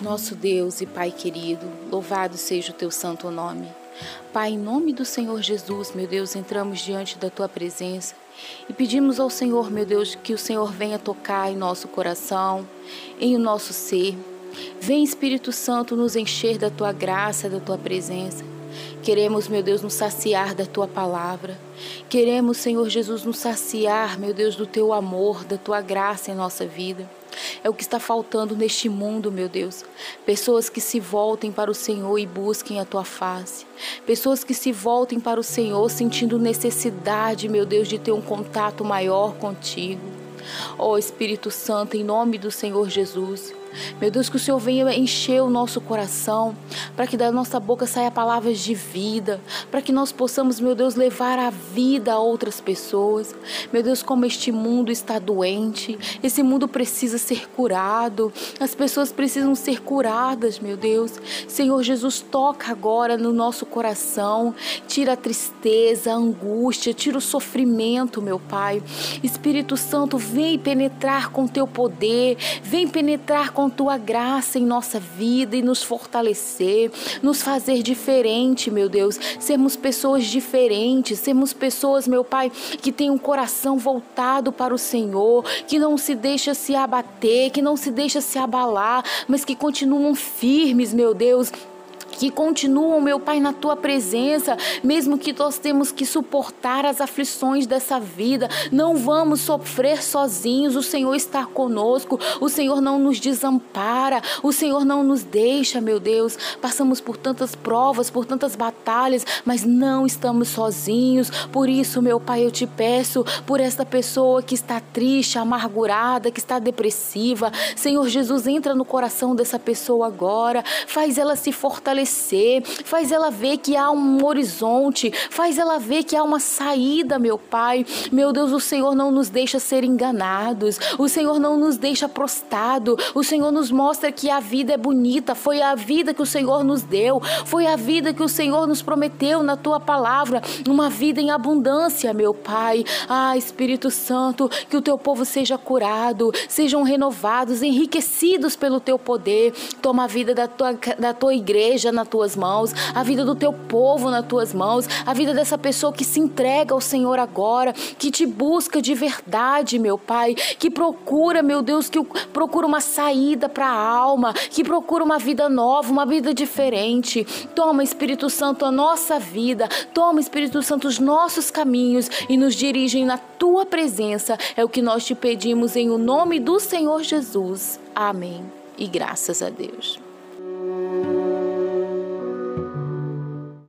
Nosso Deus e Pai querido, louvado seja o teu santo nome. Pai, em nome do Senhor Jesus, meu Deus, entramos diante da tua presença e pedimos ao Senhor, meu Deus, que o Senhor venha tocar em nosso coração, em o nosso ser. Vem, Espírito Santo, nos encher da tua graça, da tua presença. Queremos, meu Deus, nos saciar da tua palavra. Queremos, Senhor Jesus, nos saciar, meu Deus, do teu amor, da tua graça em nossa vida. É o que está faltando neste mundo, meu Deus. Pessoas que se voltem para o Senhor e busquem a tua face. Pessoas que se voltem para o Senhor sentindo necessidade, meu Deus, de ter um contato maior contigo. Ó oh, Espírito Santo, em nome do Senhor Jesus. Meu Deus, que o Senhor venha encher o nosso coração, para que da nossa boca saia palavras de vida, para que nós possamos, meu Deus, levar a vida a outras pessoas. Meu Deus, como este mundo está doente, esse mundo precisa ser curado, as pessoas precisam ser curadas, meu Deus. Senhor Jesus, toca agora no nosso coração, tira a tristeza, a angústia, tira o sofrimento, meu Pai. Espírito Santo, vem penetrar com teu poder, vem penetrar com com tua graça em nossa vida e nos fortalecer, nos fazer diferente, meu Deus, sermos pessoas diferentes, sermos pessoas, meu Pai, que tem um coração voltado para o Senhor, que não se deixa se abater, que não se deixa se abalar, mas que continuam firmes, meu Deus que continuam, meu Pai, na tua presença, mesmo que nós temos que suportar as aflições dessa vida, não vamos sofrer sozinhos. O Senhor está conosco, o Senhor não nos desampara, o Senhor não nos deixa, meu Deus. Passamos por tantas provas, por tantas batalhas, mas não estamos sozinhos. Por isso, meu Pai, eu te peço por esta pessoa que está triste, amargurada, que está depressiva. Senhor Jesus, entra no coração dessa pessoa agora, faz ela se fortalecer faz ela ver que há um horizonte, faz ela ver que há uma saída, meu Pai. Meu Deus, o Senhor não nos deixa ser enganados, o Senhor não nos deixa prostrado, o Senhor nos mostra que a vida é bonita, foi a vida que o Senhor nos deu, foi a vida que o Senhor nos prometeu na tua palavra, uma vida em abundância, meu Pai. Ah, Espírito Santo, que o teu povo seja curado, sejam renovados, enriquecidos pelo teu poder. Toma a vida da tua, da tua igreja nas tuas mãos, a vida do teu povo nas tuas mãos, a vida dessa pessoa que se entrega ao Senhor agora, que te busca de verdade, meu Pai, que procura, meu Deus, que procura uma saída para a alma, que procura uma vida nova, uma vida diferente. Toma, Espírito Santo, a nossa vida, toma, Espírito Santo, os nossos caminhos e nos dirigem na tua presença. É o que nós te pedimos em o nome do Senhor Jesus. Amém. E graças a Deus.